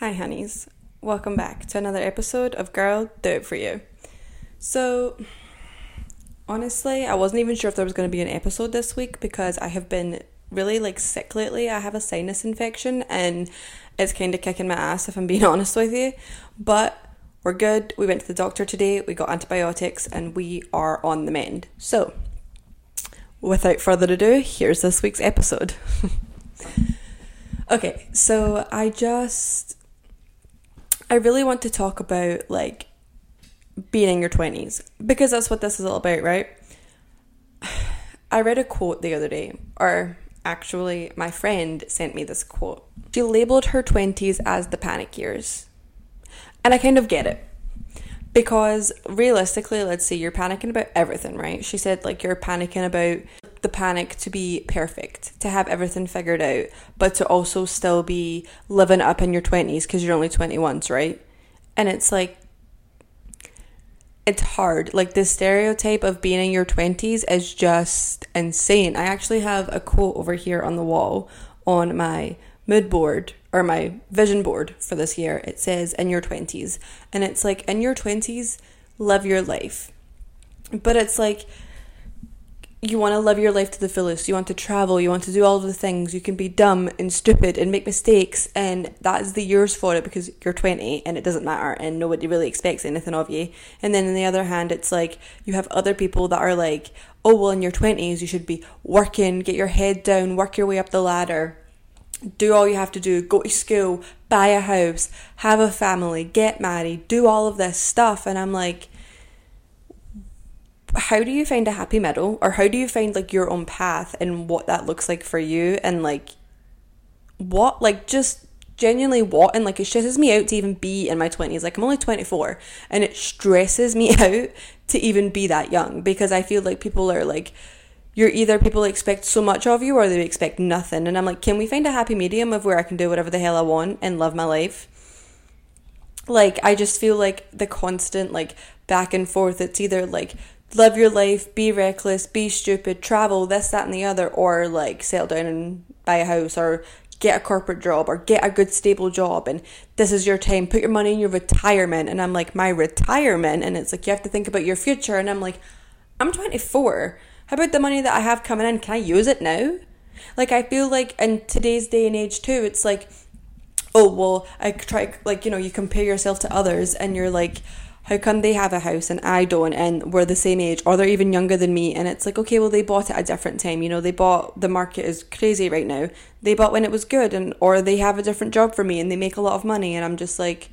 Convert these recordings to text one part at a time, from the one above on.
Hi, honeys. Welcome back to another episode of Girl Do It For You. So, honestly, I wasn't even sure if there was going to be an episode this week because I have been really like sick lately. I have a sinus infection and it's kind of kicking my ass if I'm being honest with you. But we're good. We went to the doctor today, we got antibiotics, and we are on the mend. So, without further ado, here's this week's episode. okay, so I just. I really want to talk about like being in your 20s because that's what this is all about, right? I read a quote the other day, or actually, my friend sent me this quote. She labeled her 20s as the panic years. And I kind of get it. Because realistically, let's say you're panicking about everything, right? She said, like, you're panicking about the panic to be perfect, to have everything figured out, but to also still be living up in your 20s because you're only 21s, right? And it's like, it's hard. Like, the stereotype of being in your 20s is just insane. I actually have a quote over here on the wall on my mood board or my vision board for this year, it says in your 20s. And it's like, in your 20s, live your life. But it's like, you want to live your life to the fullest. You want to travel. You want to do all of the things. You can be dumb and stupid and make mistakes. And that is the years for it because you're 20 and it doesn't matter and nobody really expects anything of you. And then on the other hand, it's like you have other people that are like, oh, well, in your 20s, you should be working, get your head down, work your way up the ladder do all you have to do go to school buy a house have a family get married do all of this stuff and i'm like how do you find a happy middle or how do you find like your own path and what that looks like for you and like what like just genuinely what and like it stresses me out to even be in my 20s like i'm only 24 and it stresses me out to even be that young because i feel like people are like you're either people expect so much of you or they expect nothing. And I'm like, can we find a happy medium of where I can do whatever the hell I want and love my life? Like, I just feel like the constant, like, back and forth, it's either like, live your life, be reckless, be stupid, travel, this, that, and the other, or like, settle down and buy a house, or get a corporate job, or get a good stable job, and this is your time, put your money in your retirement. And I'm like, my retirement? And it's like, you have to think about your future. And I'm like, I'm 24 how about the money that I have coming in? Can I use it now? Like, I feel like in today's day and age, too, it's like, oh, well, I try, like, you know, you compare yourself to others and you're like, how come they have a house and I don't and we're the same age or they're even younger than me? And it's like okay well they bought it at a different time you know they bought the market is crazy right now. They bought when it was good and or they have a different job for me and they make a lot of money and I'm just like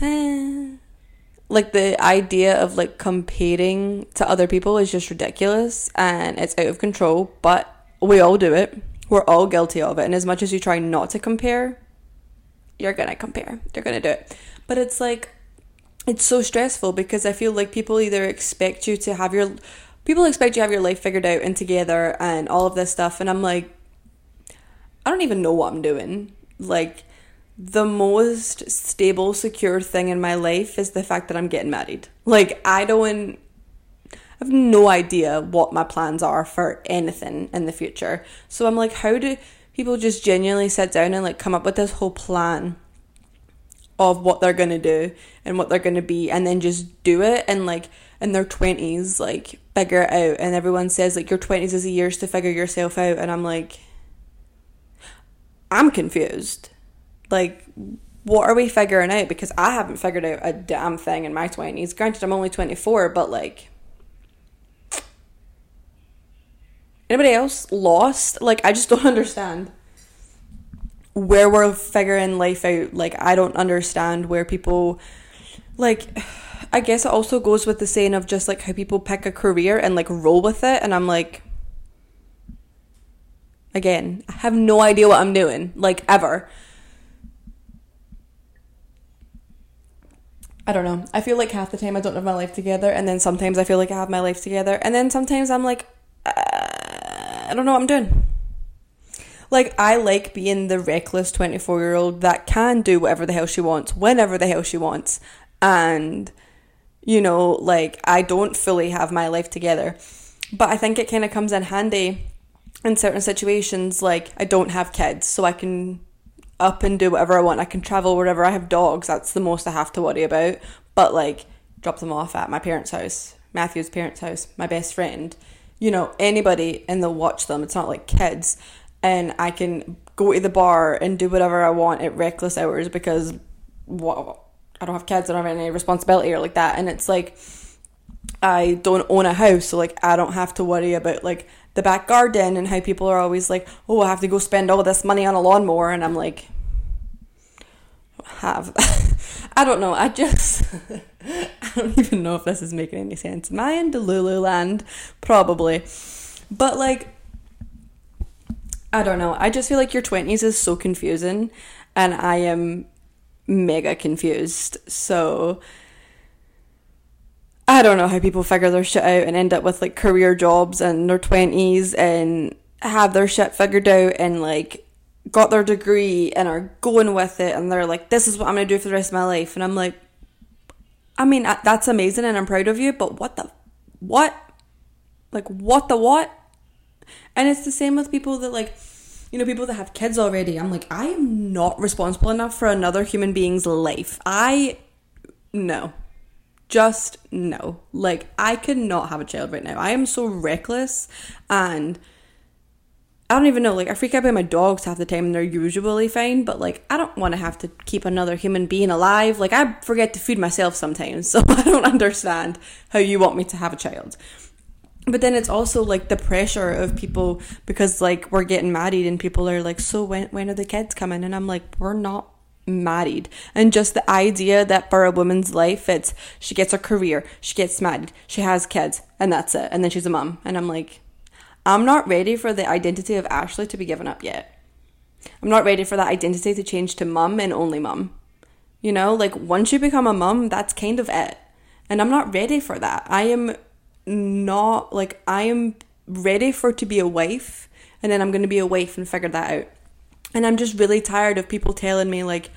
eh like the idea of like comparing to other people is just ridiculous and it's out of control but we all do it. We're all guilty of it and as much as you try not to compare you're gonna compare. You're gonna do it. But it's like it's so stressful because i feel like people either expect you to have your people expect you to have your life figured out and together and all of this stuff and i'm like i don't even know what i'm doing like the most stable, secure thing in my life is the fact that I'm getting married. Like, I don't. I have no idea what my plans are for anything in the future. So I'm like, how do people just genuinely sit down and like come up with this whole plan of what they're gonna do and what they're gonna be and then just do it and like in their 20s like figure it out and everyone says like your 20s is the years to figure yourself out and I'm like I'm confused like, what are we figuring out? Because I haven't figured out a damn thing in my 20s. Granted, I'm only 24, but like, anybody else lost? Like, I just don't understand where we're figuring life out. Like, I don't understand where people, like, I guess it also goes with the saying of just like how people pick a career and like roll with it. And I'm like, again, I have no idea what I'm doing, like, ever. I don't know. I feel like half the time I don't have my life together, and then sometimes I feel like I have my life together, and then sometimes I'm like, uh, I don't know what I'm doing. Like, I like being the reckless 24 year old that can do whatever the hell she wants, whenever the hell she wants. And, you know, like, I don't fully have my life together. But I think it kind of comes in handy in certain situations. Like, I don't have kids, so I can up and do whatever I want. I can travel wherever. I have dogs. That's the most I have to worry about. But like, drop them off at my parents' house, Matthew's parents' house, my best friend, you know, anybody, and they'll watch them. It's not like kids. And I can go to the bar and do whatever I want at reckless hours because what I don't have kids, I don't have any responsibility or like that. And it's like I don't own a house, so like I don't have to worry about like the back garden and how people are always like, oh, I have to go spend all this money on a lawnmower, and I'm like, have. I don't know. I just I don't even know if this is making any sense. Am I in Delulu land? Probably, but like I don't know. I just feel like your twenties is so confusing, and I am mega confused. So I don't know how people figure their shit out and end up with like career jobs in their 20s and have their shit figured out and like got their degree and are going with it and they're like, this is what I'm going to do for the rest of my life. And I'm like, I mean, that's amazing and I'm proud of you, but what the, what? Like, what the what? And it's the same with people that like, you know, people that have kids already. I'm like, I am not responsible enough for another human being's life. I, no just no. Like, I could not have a child right now. I am so reckless and I don't even know. Like, I freak out by my dogs half the time and they're usually fine, but like, I don't want to have to keep another human being alive. Like, I forget to feed myself sometimes, so I don't understand how you want me to have a child. But then it's also like the pressure of people because like we're getting married and people are like, so when when are the kids coming? And I'm like, we're not married. And just the idea that for a woman's life it's she gets her career she gets married she has kids and that's it and then she's a mom. And i'm like i'm not ready for the identity of ashley to be given up yet. I'm not ready for that identity to change to mum and only mum. You know like once you become a mum that's kind of it. And i'm not ready for that. I am not like i am ready for to be a wife and then i'm going to be a wife and figure that out and I'm just really tired of people telling me, like,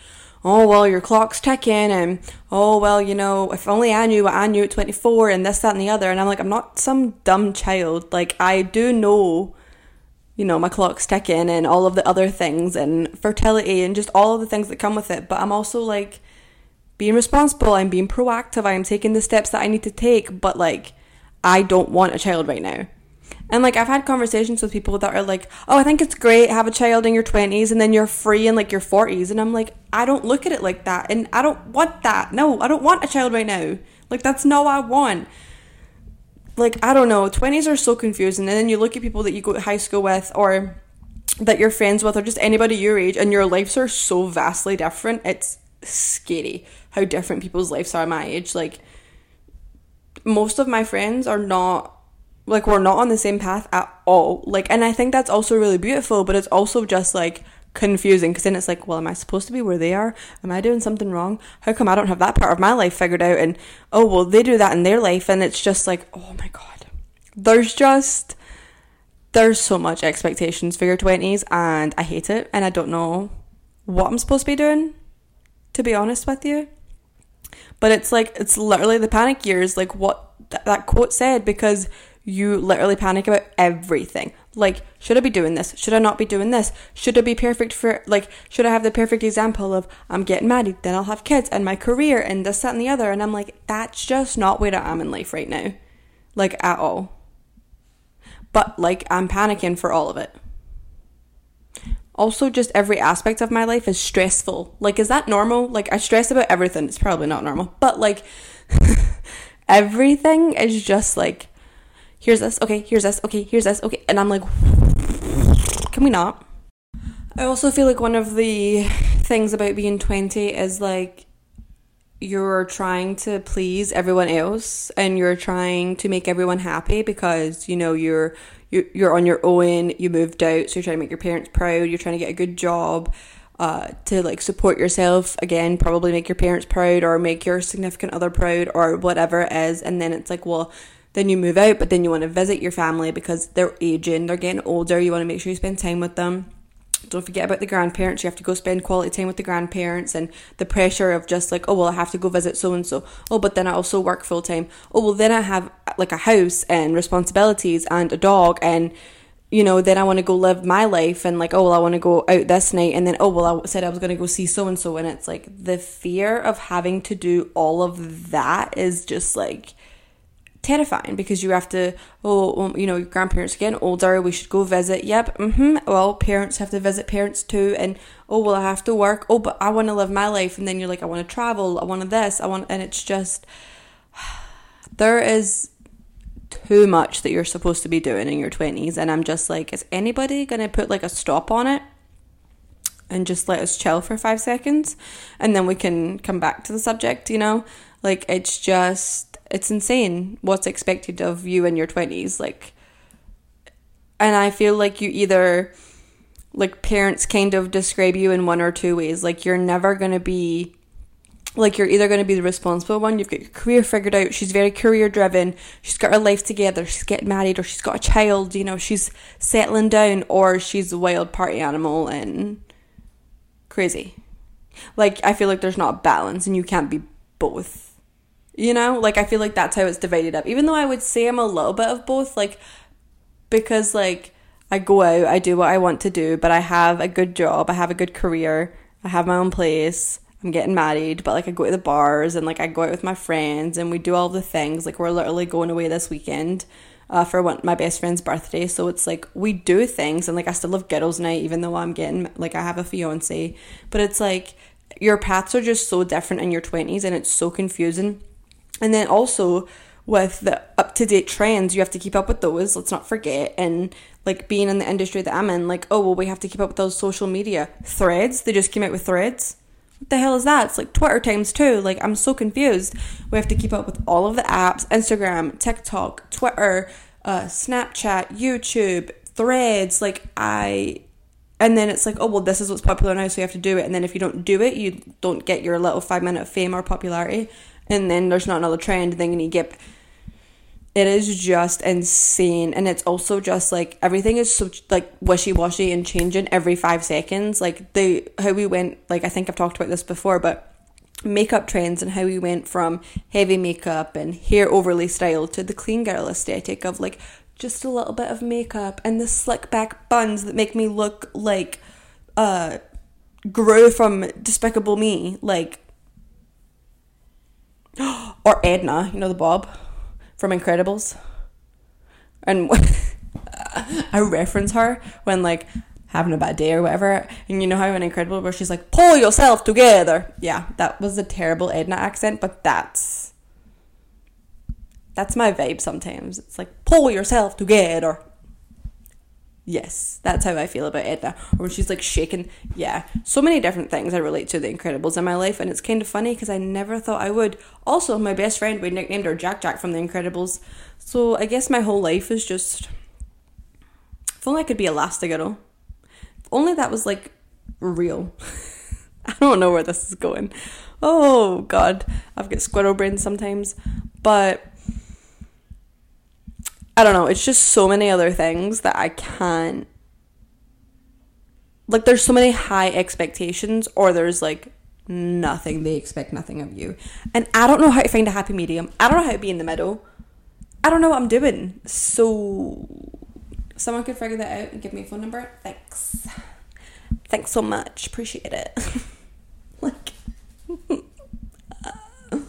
oh, well, your clock's ticking, and oh, well, you know, if only I knew what I knew at 24, and this, that, and the other. And I'm like, I'm not some dumb child. Like, I do know, you know, my clock's ticking, and all of the other things, and fertility, and just all of the things that come with it. But I'm also like, being responsible, I'm being proactive, I'm taking the steps that I need to take, but like, I don't want a child right now. And like I've had conversations with people that are like, "Oh, I think it's great have a child in your 20s and then you're free in like your 40s." And I'm like, "I don't look at it like that. And I don't want that. No, I don't want a child right now. Like that's not what I want." Like I don't know, 20s are so confusing. And then you look at people that you go to high school with or that you're friends with or just anybody your age and your lives are so vastly different. It's scary how different people's lives are my age. Like most of my friends are not like we're not on the same path at all. Like and i think that's also really beautiful but it's also just like confusing because then it's like well am i supposed to be where they are? Am i doing something wrong? How come i don't have that part of my life figured out? And oh well they do that in their life and it's just like oh my god. There's just there's so much expectations for your 20s and i hate it and i don't know what i'm supposed to be doing to be honest with you but it's like it's literally the panic years like what th- that quote said because you literally panic about everything. Like, should I be doing this? Should I not be doing this? Should I be perfect for, like, should I have the perfect example of I'm getting married, then I'll have kids and my career and this, that, and the other? And I'm like, that's just not where I am in life right now. Like, at all. But, like, I'm panicking for all of it. Also, just every aspect of my life is stressful. Like, is that normal? Like, I stress about everything. It's probably not normal. But, like, everything is just like, here's this, okay, here's this, okay, here's this, okay. And I'm like, can we not? I also feel like one of the things about being 20 is like you're trying to please everyone else and you're trying to make everyone happy because you know you're you're on your own you moved out so you're trying to make your parents proud you're trying to get a good job uh, to like support yourself again probably make your parents proud or make your significant other proud or whatever it is and then it's like well then you move out, but then you want to visit your family because they're aging, they're getting older. You want to make sure you spend time with them. Don't forget about the grandparents. You have to go spend quality time with the grandparents and the pressure of just like, oh, well, I have to go visit so and so. Oh, but then I also work full time. Oh, well, then I have like a house and responsibilities and a dog and you know, then I want to go live my life and like, oh, well, I want to go out this night. And then, oh, well, I said I was going to go see so and so. And it's like the fear of having to do all of that is just like terrifying because you have to, oh, you know, your grandparents getting older. We should go visit. Yep. Mm-hmm. Well, parents have to visit parents too. And, oh, well, I have to work. Oh, but I want to live my life. And then you're like, I want to travel. I want this. I want, and it's just, there is too much that you're supposed to be doing in your 20s and i'm just like is anybody gonna put like a stop on it and just let us chill for five seconds and then we can come back to the subject you know like it's just it's insane what's expected of you in your 20s like and i feel like you either like parents kind of describe you in one or two ways like you're never going to be like you're either going to be the responsible one you've got your career figured out she's very career driven she's got her life together she's getting married or she's got a child you know she's settling down or she's a wild party animal and crazy. Like i feel like there's not a balance and you can't be both you know like i feel like that's how it's divided up even though i would say i'm a little bit of both like because like i go out i do what i want to do but i have a good job i have a good career i have my own place I'm getting married, but like I go to the bars and like I go out with my friends and we do all the things. Like we're literally going away this weekend uh, for one, my best friend's birthday. So it's like we do things and like I still love girls' night, even though I'm getting like I have a fiance. But it's like your paths are just so different in your 20s and it's so confusing. And then also with the up to date trends, you have to keep up with those. Let's not forget. And like being in the industry that I'm in, like, oh, well, we have to keep up with those social media threads. They just came out with threads what the hell is that? It's like Twitter times two. Like, I'm so confused. We have to keep up with all of the apps Instagram, TikTok, Twitter, uh, Snapchat, YouTube, threads. Like, I. And then it's like, oh, well, this is what's popular now, so you have to do it. And then if you don't do it, you don't get your little five minute fame or popularity. And then there's not another trend. Then you get it is just insane and it's also just like everything is so like wishy-washy and changing every five seconds like the how we went like i think i've talked about this before but makeup trends and how we went from heavy makeup and hair overly styled to the clean girl aesthetic of like just a little bit of makeup and the slick back buns that make me look like uh Gru from despicable me like or edna you know the bob from Incredibles. And I reference her when like having a bad day or whatever. And you know how in Incredible where she's like, pull yourself together. Yeah, that was a terrible Edna accent, but that's that's my vibe sometimes. It's like pull yourself together. Yes, that's how I feel about Edna. Or when she's like shaking. Yeah, so many different things I relate to The Incredibles in my life, and it's kind of funny because I never thought I would. Also, my best friend, we nicknamed her Jack Jack from The Incredibles. So I guess my whole life is just. If only I could be Elastigirl. If only that was like real. I don't know where this is going. Oh, God. I've got squirrel brain sometimes. But I don't know, it's just so many other things that I can't like there's so many high expectations or there's like nothing they expect nothing of you. And I don't know how to find a happy medium. I don't know how to be in the middle. I don't know what I'm doing. So someone could figure that out and give me a phone number. Thanks. Thanks so much. Appreciate it. like uh,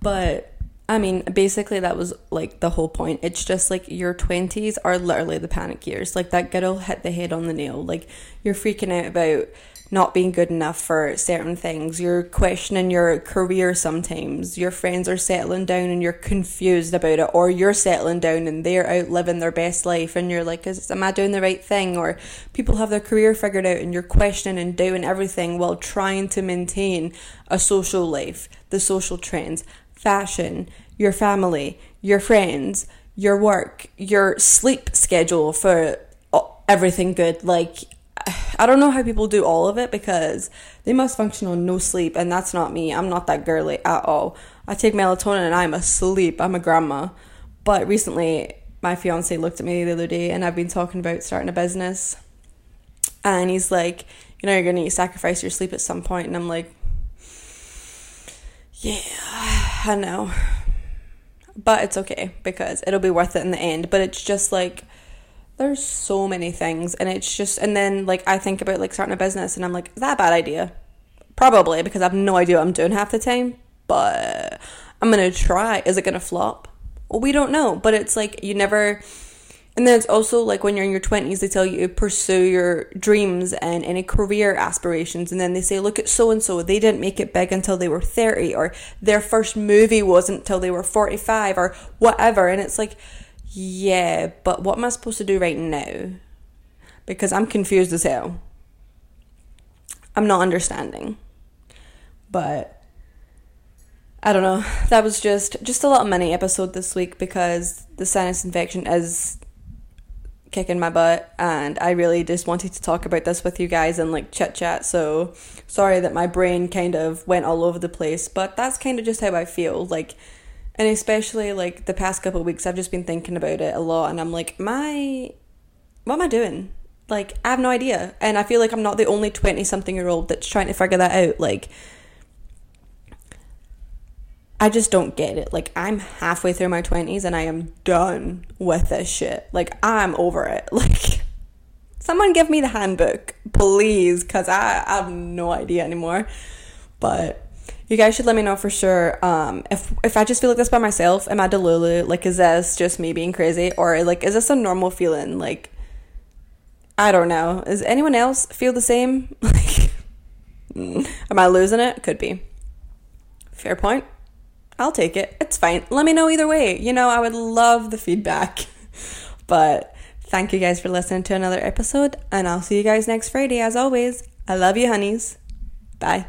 but I mean, basically, that was like the whole point. It's just like your 20s are literally the panic years. Like, that girl hit the head on the nail. Like, you're freaking out about not being good enough for certain things. You're questioning your career sometimes. Your friends are settling down and you're confused about it, or you're settling down and they're out living their best life, and you're like, Is, Am I doing the right thing? Or people have their career figured out and you're questioning and doing everything while trying to maintain a social life, the social trends fashion, your family, your friends, your work, your sleep schedule for uh, everything good. Like, I don't know how people do all of it because they must function on no sleep, and that's not me. I'm not that girly at all. I take melatonin and I'm asleep. I'm a grandma. But recently, my fiance looked at me the other day, and I've been talking about starting a business. And he's like, You know, you're going to sacrifice your sleep at some point. And I'm like, Yeah, I know. But it's okay because it'll be worth it in the end. But it's just like there's so many things and it's just and then like I think about like starting a business and I'm like, is that a bad idea? Probably because I have no idea what I'm doing half the time, but I'm gonna try. Is it gonna flop? Well, we don't know, but it's like you never and then it's also like when you're in your 20s, they tell you to pursue your dreams and any career aspirations. And then they say, look at so and so, they didn't make it big until they were 30, or their first movie wasn't until they were 45, or whatever. And it's like, yeah, but what am I supposed to do right now? Because I'm confused as hell. I'm not understanding. But I don't know. That was just just a little mini episode this week because the sinus infection is kicking my butt and I really just wanted to talk about this with you guys and like chit chat. So sorry that my brain kind of went all over the place, but that's kind of just how I feel. Like and especially like the past couple weeks I've just been thinking about it a lot and I'm like, my what am I doing? Like I have no idea. And I feel like I'm not the only 20 something year old that's trying to figure that out. Like I just don't get it. Like, I'm halfway through my 20s and I am done with this shit. Like, I'm over it. Like, someone give me the handbook, please, because I, I have no idea anymore. But you guys should let me know for sure. Um, if if I just feel like this by myself, am I delulu? Like, is this just me being crazy, or like, is this a normal feeling? Like, I don't know. Is anyone else feel the same? Like, am I losing it? Could be. Fair point. I'll take it. It's fine. Let me know either way. You know, I would love the feedback. but thank you guys for listening to another episode, and I'll see you guys next Friday as always. I love you, honeys. Bye.